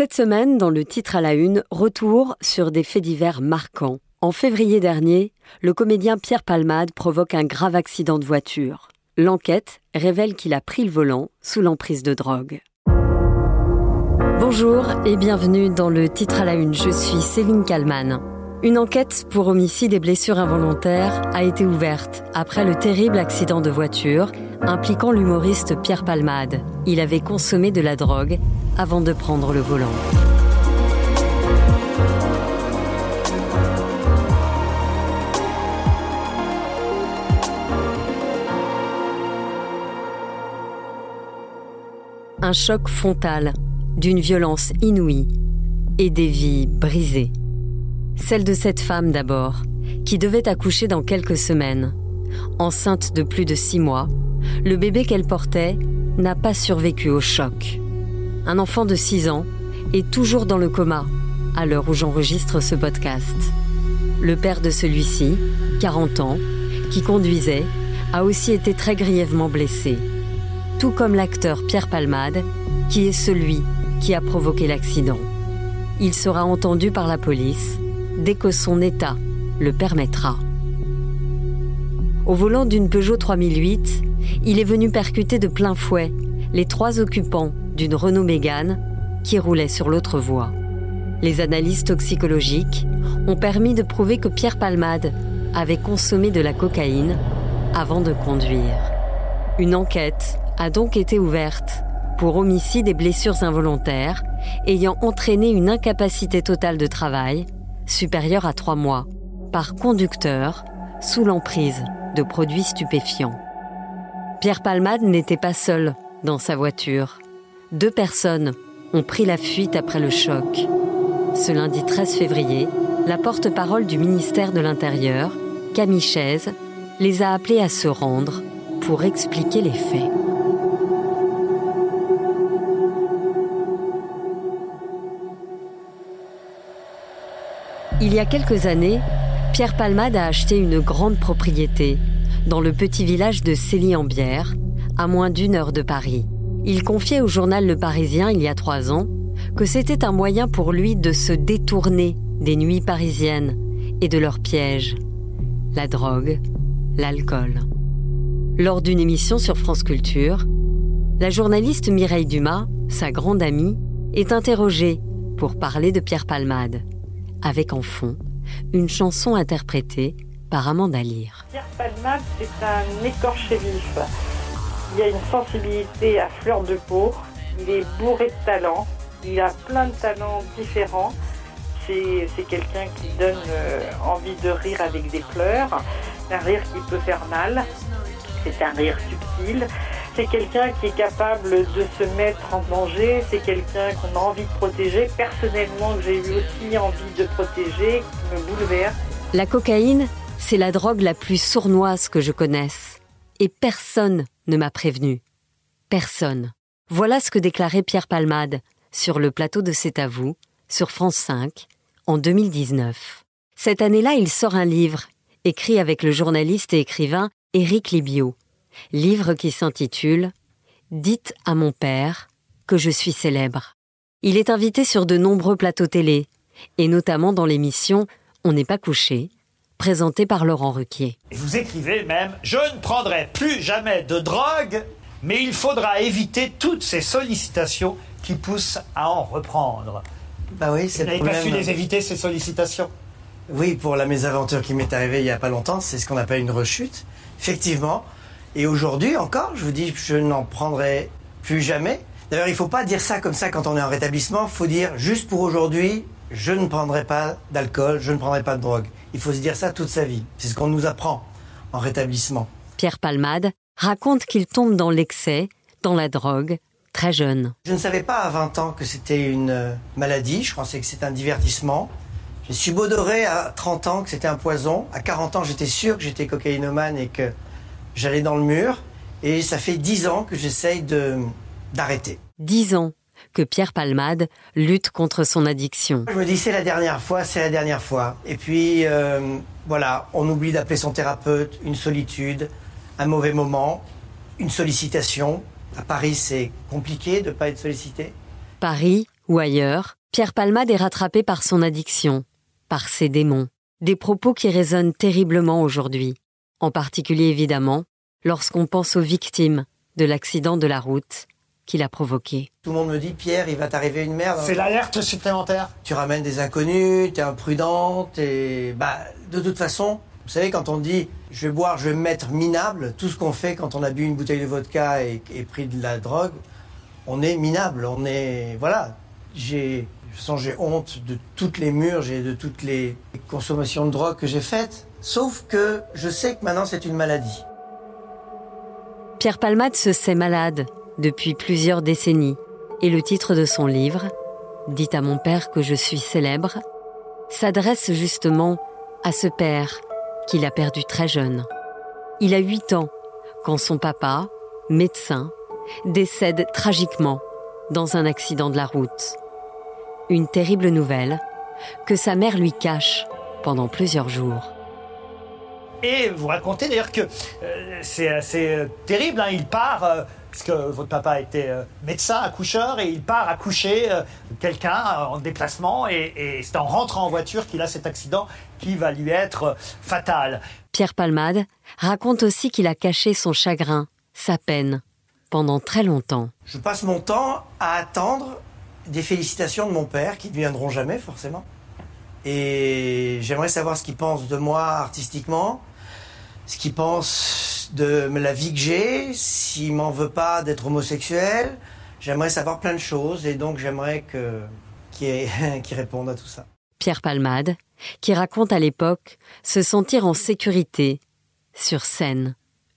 Cette semaine, dans le titre à la une, retour sur des faits divers marquants. En février dernier, le comédien Pierre Palmade provoque un grave accident de voiture. L'enquête révèle qu'il a pris le volant sous l'emprise de drogue. Bonjour et bienvenue dans le titre à la une. Je suis Céline Kalman. Une enquête pour homicide et blessures involontaires a été ouverte après le terrible accident de voiture impliquant l'humoriste Pierre Palmade. Il avait consommé de la drogue avant de prendre le volant. Un choc frontal, d'une violence inouïe et des vies brisées. Celle de cette femme d'abord, qui devait accoucher dans quelques semaines. Enceinte de plus de six mois, le bébé qu'elle portait n'a pas survécu au choc. Un enfant de 6 ans est toujours dans le coma à l'heure où j'enregistre ce podcast. Le père de celui-ci, 40 ans, qui conduisait, a aussi été très grièvement blessé. Tout comme l'acteur Pierre Palmade, qui est celui qui a provoqué l'accident. Il sera entendu par la police dès que son état le permettra. Au volant d'une Peugeot 3008, il est venu percuter de plein fouet les trois occupants d'une Renault Mégane qui roulait sur l'autre voie. Les analyses toxicologiques ont permis de prouver que Pierre Palmade avait consommé de la cocaïne avant de conduire. Une enquête a donc été ouverte pour homicide et blessures involontaires ayant entraîné une incapacité totale de travail supérieure à trois mois par conducteur sous l'emprise de produits stupéfiants. Pierre Palmade n'était pas seul dans sa voiture. Deux personnes ont pris la fuite après le choc. Ce lundi 13 février, la porte-parole du ministère de l'Intérieur, Camille Chaise, les a appelés à se rendre pour expliquer les faits. Il y a quelques années, Pierre Palmade a acheté une grande propriété dans le petit village de Célie-en-Bière, à moins d'une heure de Paris. Il confiait au journal Le Parisien il y a trois ans que c'était un moyen pour lui de se détourner des nuits parisiennes et de leurs pièges, la drogue, l'alcool. Lors d'une émission sur France Culture, la journaliste Mireille Dumas, sa grande amie, est interrogée pour parler de Pierre Palmade, avec en fond une chanson interprétée par Amanda Lear. Pierre Palmade, c'est un écorché vif. Il a une sensibilité à fleur de peau. Il est bourré de talent. Il a plein de talents différents. C'est, quelqu'un qui donne euh, envie de rire avec des pleurs. Un rire qui peut faire mal. C'est un rire subtil. C'est quelqu'un qui est capable de se mettre en danger. C'est quelqu'un qu'on a envie de protéger. Personnellement, j'ai eu aussi envie de protéger, qui me bouleverse. La cocaïne, c'est la drogue la plus sournoise que je connaisse. Et personne ne m'a prévenu. Personne. Voilà ce que déclarait Pierre Palmade sur le plateau de C'est à vous, sur France 5, en 2019. Cette année-là, il sort un livre, écrit avec le journaliste et écrivain Éric Libio. Livre qui s'intitule Dites à mon père que je suis célèbre. Il est invité sur de nombreux plateaux télé, et notamment dans l'émission On n'est pas couché, présenté par Laurent Ruquier. Vous écrivez même Je ne prendrai plus jamais de drogue, mais il faudra éviter toutes ces sollicitations qui poussent à en reprendre. Bah oui, c'est Vous n'avez pas su les éviter, ces sollicitations? Oui, pour la mésaventure qui m'est arrivée il n'y a pas longtemps, c'est ce qu'on appelle une rechute, effectivement. Et aujourd'hui encore, je vous dis, je n'en prendrai plus jamais. D'ailleurs, il ne faut pas dire ça comme ça quand on est en rétablissement. Il faut dire, juste pour aujourd'hui, je ne prendrai pas d'alcool, je ne prendrai pas de drogue. Il faut se dire ça toute sa vie. C'est ce qu'on nous apprend en rétablissement. Pierre Palmade raconte qu'il tombe dans l'excès, dans la drogue, très jeune. Je ne savais pas à 20 ans que c'était une maladie, je pensais que c'était un divertissement. Je suis bodoré à 30 ans que c'était un poison. À 40 ans, j'étais sûr que j'étais cocaïnomane et que j'allais dans le mur. Et ça fait 10 ans que j'essaye d'arrêter. 10 ans que Pierre Palmade lutte contre son addiction. Je me dis c'est la dernière fois, c'est la dernière fois. Et puis euh, voilà, on oublie d'appeler son thérapeute, une solitude, un mauvais moment, une sollicitation. À Paris, c'est compliqué de ne pas être sollicité. Paris, Ou ailleurs, Pierre Palmade est rattrapé par son addiction, par ses démons, des propos qui résonnent terriblement aujourd'hui, en particulier évidemment lorsqu'on pense aux victimes de l'accident de la route qu'il a provoqué. Tout le monde me dit Pierre, il va t'arriver une merde. C'est l'alerte supplémentaire. Tu ramènes des inconnus, t'es imprudent, t'es. Bah, de toute façon, vous savez, quand on dit je vais boire, je vais me mettre minable, tout ce qu'on fait quand on a bu une bouteille de vodka et, et pris de la drogue, on est minable, on est. Voilà. J'ai. J'ai honte de toutes les murs, et de toutes les consommations de drogue que j'ai faites. Sauf que je sais que maintenant c'est une maladie. Pierre Palmade se sait malade depuis plusieurs décennies et le titre de son livre, Dites à mon père que je suis célèbre, s'adresse justement à ce père qu'il a perdu très jeune. Il a 8 ans quand son papa, médecin, décède tragiquement dans un accident de la route. Une terrible nouvelle que sa mère lui cache pendant plusieurs jours. Et vous racontez d'ailleurs que euh, c'est assez euh, terrible, hein. il part, euh, puisque votre papa était euh, médecin, accoucheur, et il part accoucher euh, quelqu'un euh, en déplacement, et, et c'est en rentrant en voiture qu'il a cet accident qui va lui être euh, fatal. Pierre Palmade raconte aussi qu'il a caché son chagrin, sa peine, pendant très longtemps. Je passe mon temps à attendre des félicitations de mon père qui ne viendront jamais forcément. Et j'aimerais savoir ce qu'il pense de moi artistiquement, ce qu'il pense de la vie que j'ai, s'il m'en veut pas d'être homosexuel. J'aimerais savoir plein de choses et donc j'aimerais que qu'il qu'il réponde à tout ça. Pierre Palmade, qui raconte à l'époque se sentir en sécurité, sur scène,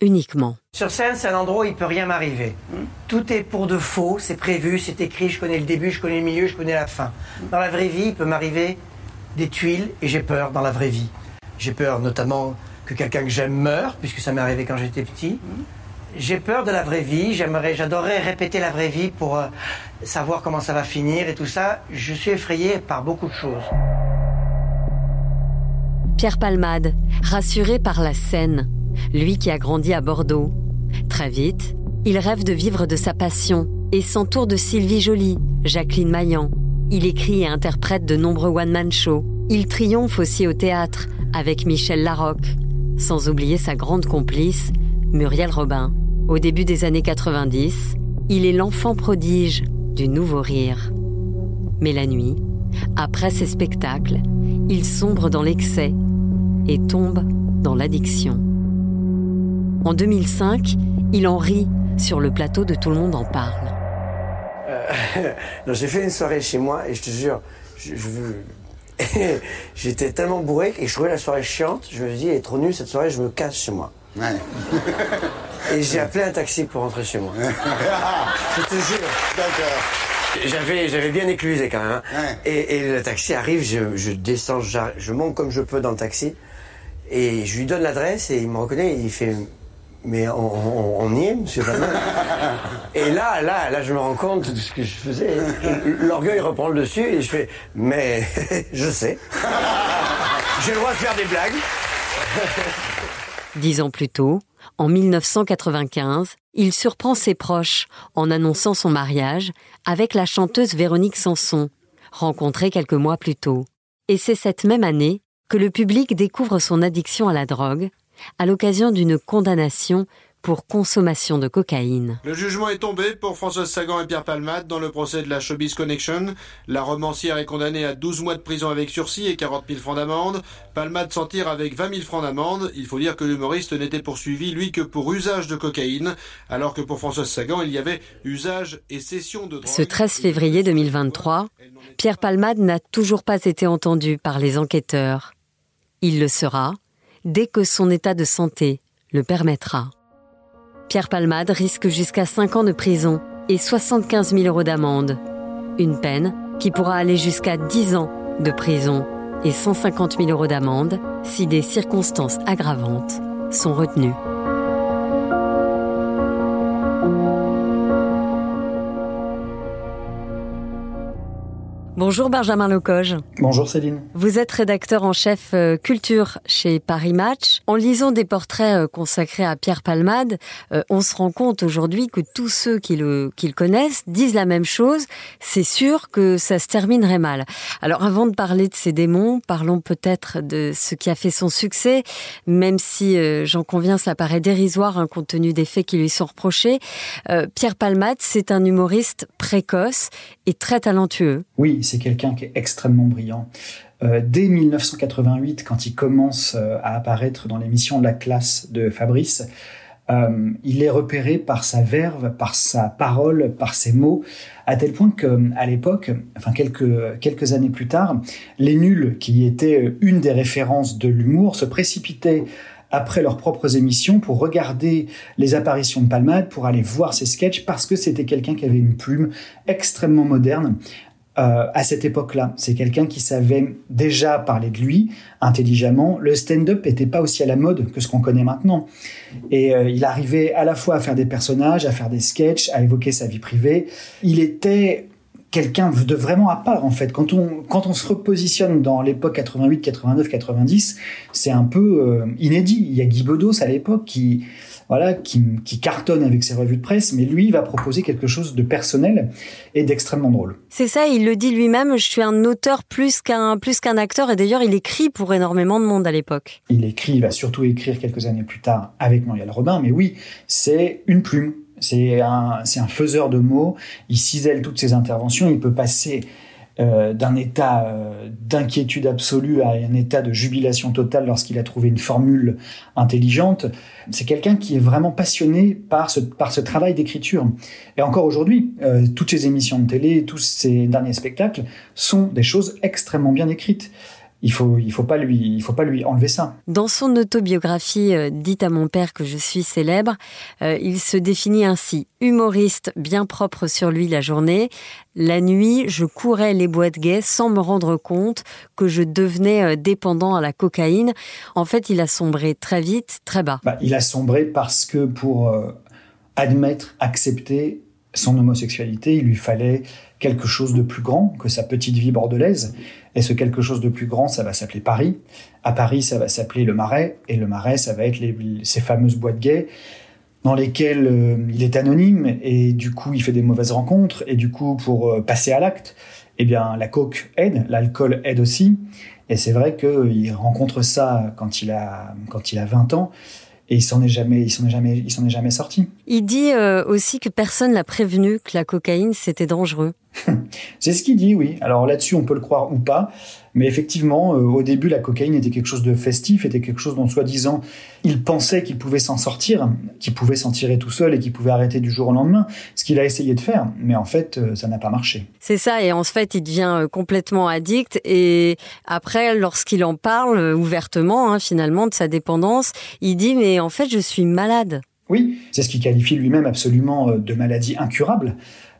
uniquement. Sur scène, c'est un endroit où il peut rien m'arriver. Tout est pour de faux, c'est prévu, c'est écrit, je connais le début, je connais le milieu, je connais la fin. Dans la vraie vie, il peut m'arriver des tuiles et j'ai peur dans la vraie vie. J'ai peur notamment que quelqu'un que j'aime meure, puisque ça m'est arrivé quand j'étais petit. J'ai peur de la vraie vie, j'aimerais, j'adorerais répéter la vraie vie pour euh, savoir comment ça va finir et tout ça. Je suis effrayé par beaucoup de choses. Pierre Palmade, rassuré par la scène, lui qui a grandi à Bordeaux. Très vite, il rêve de vivre de sa passion et s'entoure de Sylvie Joly, Jacqueline Maillan. Il écrit et interprète de nombreux one-man shows. Il triomphe aussi au théâtre avec Michel Larocque, sans oublier sa grande complice, Muriel Robin. Au début des années 90, il est l'enfant prodige du nouveau rire. Mais la nuit, après ses spectacles, il sombre dans l'excès et tombe dans l'addiction. En 2005, il en rit sur le plateau de Tout le monde en parle. Non, j'ai fait une soirée chez moi et je te jure, je, je veux- j'étais tellement bourré et je trouvais la soirée chiante. Je me suis dit, elle est trop nulle cette soirée, je me casse chez moi. Ouais. Et j'ai appelé un taxi pour rentrer chez moi. je te jure. D'accord. J'avais, j'avais bien éclusé quand même. hein. Ouais. Et, et le taxi arrive, je, je descends, je monte comme je peux dans le taxi. Et je lui donne l'adresse et il me reconnaît et il fait Mais on, on- on y est, monsieur Et là, là, là, je me rends compte de ce que je faisais. L'orgueil reprend le dessus et je fais Mais je sais. J'ai le droit de faire des blagues. Dix ans plus tôt, en 1995, il surprend ses proches en annonçant son mariage avec la chanteuse Véronique Sanson, rencontrée quelques mois plus tôt. Et c'est cette même année que le public découvre son addiction à la drogue à l'occasion d'une condamnation pour consommation de cocaïne. Le jugement est tombé pour Françoise Sagan et Pierre Palmade dans le procès de la Showbiz Connection. La romancière est condamnée à 12 mois de prison avec sursis et 40 000 francs d'amende. Palmade s'en tire avec 20 000 francs d'amende. Il faut dire que l'humoriste n'était poursuivi, lui, que pour usage de cocaïne, alors que pour Françoise Sagan, il y avait usage et cession de drogue. Ce 13 février 2023, Pierre Palmade n'a toujours pas été entendu par les enquêteurs. Il le sera dès que son état de santé le permettra. Pierre Palmade risque jusqu'à 5 ans de prison et 75 000 euros d'amende. Une peine qui pourra aller jusqu'à 10 ans de prison et 150 000 euros d'amende si des circonstances aggravantes sont retenues. Bonjour Benjamin Lecoge. Bonjour Céline. Vous êtes rédacteur en chef euh, culture chez Paris Match. En lisant des portraits euh, consacrés à Pierre Palmade, euh, on se rend compte aujourd'hui que tous ceux qui le, qui le connaissent disent la même chose. C'est sûr que ça se terminerait mal. Alors avant de parler de ses démons, parlons peut-être de ce qui a fait son succès, même si j'en conviens, cela paraît dérisoire hein, compte tenu des faits qui lui sont reprochés. Pierre Palmade, c'est un humoriste précoce très talentueux. Oui, c'est quelqu'un qui est extrêmement brillant. Euh, dès 1988, quand il commence euh, à apparaître dans l'émission la classe de Fabrice, euh, il est repéré par sa verve, par sa parole, par ses mots, à tel point que, à l'époque, enfin quelques quelques années plus tard, les nuls, qui étaient une des références de l'humour, se précipitaient après leurs propres émissions pour regarder les apparitions de Palmade, pour aller voir ses sketchs, parce que c'était quelqu'un qui avait une plume extrêmement moderne, euh, à cette époque-là. C'est quelqu'un qui savait déjà parler de lui intelligemment. Le stand-up n'était pas aussi à la mode que ce qu'on connaît maintenant. Et euh, il arrivait à la fois à faire des personnages, à faire des sketchs, à évoquer sa vie privée. Il était quelqu'un de vraiment à part en fait. Quand on quand on se repositionne dans l'époque 88, 89, 90, c'est un peu euh, inédit. Il y a Guy Bedos à l'époque qui voilà, qui, qui, cartonne avec ses revues de presse, mais lui va proposer quelque chose de personnel et d'extrêmement drôle. C'est ça, il le dit lui-même, je suis un auteur plus qu'un plus qu'un acteur, et d'ailleurs il écrit pour énormément de monde à l'époque. Il écrit, il va surtout écrire quelques années plus tard avec Muriel Robin, mais oui, c'est une plume. C'est un, un faiseur de mots. Il cisèle toutes ses interventions. Il peut passer euh, d'un état euh, d'inquiétude absolue à un état de jubilation totale lorsqu'il a trouvé une formule intelligente. C'est quelqu'un qui est vraiment passionné par ce, par ce travail d'écriture. Et encore aujourd'hui, euh, toutes ces émissions de télé, tous ces derniers spectacles sont des choses extrêmement bien écrites il faut il faut pas lui il faut pas lui enlever ça. Dans son autobiographie euh, Dites à mon père que je suis célèbre, euh, il se définit ainsi humoriste bien propre sur lui la journée, la nuit, je courais les boîtes gays sans me rendre compte que je devenais euh, dépendant à la cocaïne. En fait, il a sombré très vite, très bas. Bah, il a sombré parce que pour admettre, accepter son homosexualité, il lui fallait quelque chose de plus grand que sa petite vie bordelaise. Et ce quelque chose de plus grand, ça va s'appeler Paris. À Paris, ça va s'appeler le Marais. Et le Marais, ça va être ces fameuses boîtes gays dans lesquelles euh, il est anonyme et du coup, il fait des mauvaises rencontres. Et du coup, pour euh, passer à l'acte, eh bien, la coke aide, l'alcool aide aussi. Et c'est vrai qu'il rencontre ça quand il a, quand il a 20 ans et il s'en est jamais, il s'en est jamais, il s'en est jamais sorti. Il dit euh, aussi que personne l'a prévenu que la cocaïne c'était dangereux. c'est ce qu'il dit, oui. Alors là-dessus, on peut le croire ou pas. Mais effectivement, euh, au début, la cocaïne était quelque chose de festif, était quelque chose dont, soi-disant, il pensait qu'il pouvait s'en sortir, qu'il pouvait s'en tirer tout seul et qu'il pouvait arrêter du jour au lendemain. Ce qu'il a essayé de faire. Mais en fait, euh, ça n'a pas marché. C'est ça. Et en fait, il devient euh, complètement addict. Et après, lorsqu'il en parle ouvertement, hein, finalement, de sa dépendance, il dit, mais en fait, je suis malade. Oui, c'est ce qu'il qualifie lui-même absolument de maladie incurable.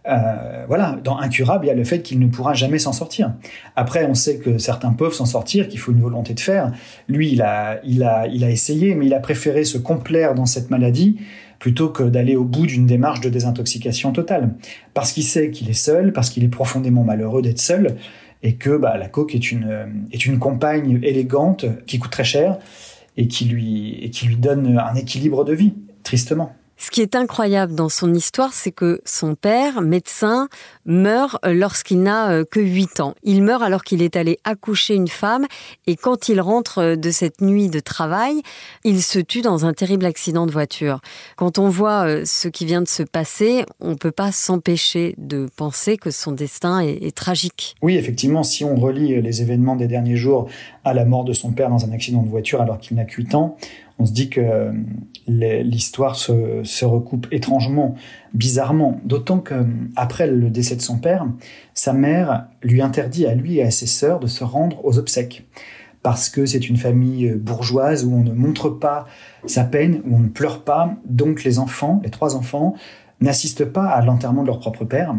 Euh, voilà, dans incurable, il y a le fait qu'il ne pourra jamais s'en sortir. Après, on sait que certains peuvent s'en sortir, qu'il faut une volonté de faire. Lui, il a, il a, essayé, mais il a préféré se complaire dans cette maladie plutôt que d'aller au bout d'une démarche de désintoxication totale. Parce qu'il sait qu'il est seul, parce qu'il est profondément malheureux d'être seul, et que bah, la coke est une, compagne élégante qui coûte très cher et qui lui donne un équilibre de vie, tristement. Ce qui est incroyable dans son histoire, c'est que son père, médecin, meurt lorsqu'il n'a euh, que 8 ans. Il meurt alors qu'il est allé accoucher une femme et quand il rentre euh, de cette nuit de travail, il se tue dans un terrible accident de voiture. Quand on voit euh, ce qui vient de se passer, on ne peut pas s'empêcher de penser que son destin est, tragique. Oui, effectivement, si on relie les événements des derniers jours à la mort de son père dans un accident de voiture alors qu'il n'a que 8 ans, on se dit que l'histoire se, recoupe étrangement, bizarrement. D'autant que après le décès de son père, sa mère lui interdit à lui et à ses sœurs de se rendre aux obsèques. Parce que c'est une famille bourgeoise où on ne montre pas sa peine, où on ne pleure pas. Donc les enfants, les trois enfants, n'assistent pas à l'enterrement de leur propre père.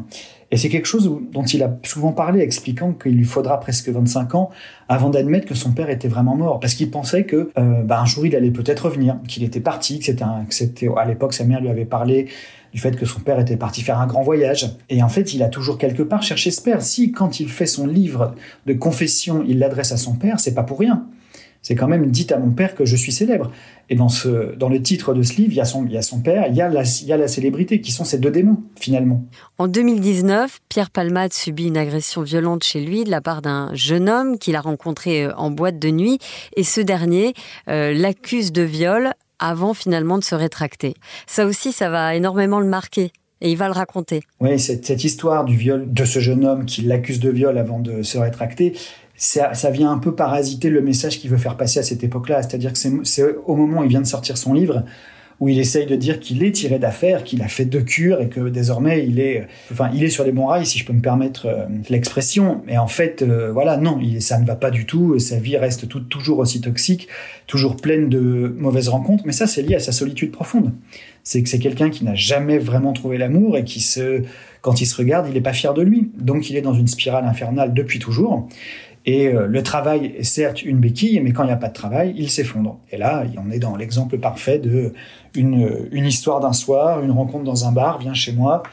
Et c'est quelque chose dont il a souvent parlé, expliquant qu'il lui faudra presque 25 ans avant d'admettre que son père était vraiment mort, parce qu'il pensait que euh, bah, un jour il allait peut-être revenir, qu'il était parti, que c'était, à l'époque sa mère lui avait parlé du fait que son père était parti faire un grand voyage. Et en fait, il a toujours quelque part cherché ce père. Si quand il fait son livre de confession, il l'adresse à son père, c'est pas pour rien. C'est quand même dites à mon père que je suis célèbre. Et dans, ce, dans le titre de ce livre, il y a son, il y a son père, il y, a la, il y a la célébrité, qui sont ces deux démons, finalement. En 2019, Pierre Palmade subit une agression violente chez lui de la part d'un jeune homme qu'il a rencontré euh, en boîte de nuit. Et ce dernier euh, l'accuse de viol avant finalement de se rétracter. Ça aussi, ça va énormément le marquer. Et il va le raconter. Oui, cette, cette histoire du viol de ce jeune homme qui l'accuse de viol avant de se rétracter, ça, vient un peu parasiter le message qu'il veut faire passer à cette époque-là. C'est-à-dire que c'est au moment où il vient de sortir son livre où il essaye de dire qu'il est tiré d'affaire, qu'il a fait deux cures et que désormais il est, enfin, il est sur les bons rails, si je peux me permettre euh, l'expression. Mais en fait, euh, voilà, non, ça ne va pas du tout. Sa vie reste tout, toujours aussi toxique, toujours pleine de mauvaises rencontres. Mais ça, c'est lié à sa solitude profonde. C'est que c'est quelqu'un qui n'a jamais vraiment trouvé l'amour et qui se, quand il se regarde, il n'est pas fier de lui. Donc, il est dans une spirale infernale depuis toujours. Et euh, le travail est certes une béquille, mais quand il n'y a pas de travail, il s'effondre. Et là, on est dans l'exemple parfait de une, une histoire d'un soir, une rencontre dans un bar, viens chez moi,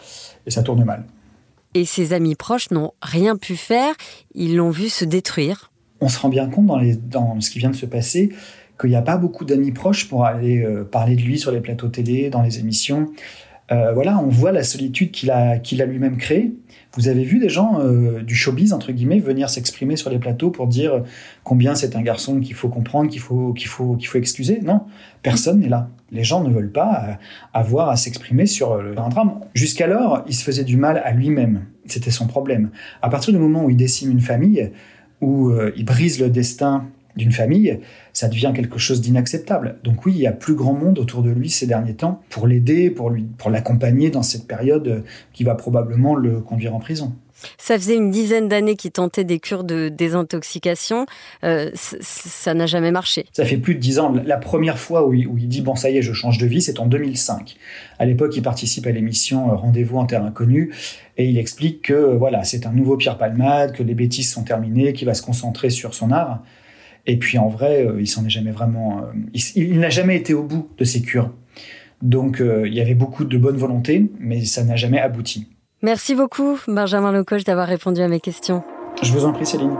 et ça tourne mal. Et ses amis proches n'ont rien pu faire, ils l'ont vu se détruire. On se rend bien compte dans, les, dans ce qui vient de se passer qu'il n'y a pas beaucoup d'amis proches pour aller euh, parler de lui sur les plateaux télé, dans les émissions. Euh, voilà, on voit la solitude qu'il a, qu'il a lui-même créée. Vous avez vu des gens euh, du showbiz, entre guillemets, venir s'exprimer sur les plateaux pour dire combien c'est un garçon qu'il faut comprendre, qu'il faut, qu'il faut, qu'il faut excuser Non, personne n'est là. Les gens ne veulent pas euh, avoir à s'exprimer sur un drame. Jusqu'alors, il se faisait du mal à lui-même. C'était son problème. À partir du moment où il décime une famille, où il brise le destin d'une famille, ça devient quelque chose d'inacceptable. Donc oui, il y a plus grand monde autour de lui ces derniers temps pour l'aider, pour lui, pour l'accompagner dans cette période qui va probablement le conduire en prison. Ça faisait une dizaine d'années qu'il tentait des cures de désintoxication. Euh, ça n'a jamais marché. Ça fait plus de dix ans. La première fois où il, où il, dit bon ça y est, je change de vie, c'est en 2005. À l'époque, il participe à l'émission euh, Rendez-vous en terre inconnue et il explique que voilà, c'est un nouveau Pierre Palmade, que les bêtises sont terminées, qu'il va se concentrer sur son art. Et puis en vrai, euh, il s'en est jamais vraiment. Euh, il, il n'a jamais été au bout de ses cures. Donc euh, il y avait beaucoup de bonne volonté, mais ça n'a jamais abouti. Merci beaucoup, Benjamin Lecoche, d'avoir répondu à mes questions. Je vous en prie, Céline.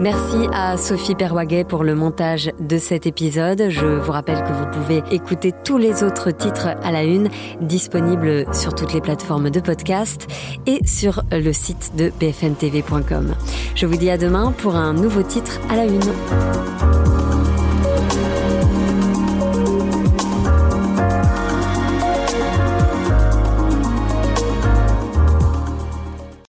Merci à Sophie Perwaguet pour le montage de cet épisode. Je vous rappelle que vous pouvez écouter tous les autres titres à la une disponibles sur toutes les plateformes de podcast et sur le site de bfmtv.com. Je vous dis à demain pour un nouveau titre à la une.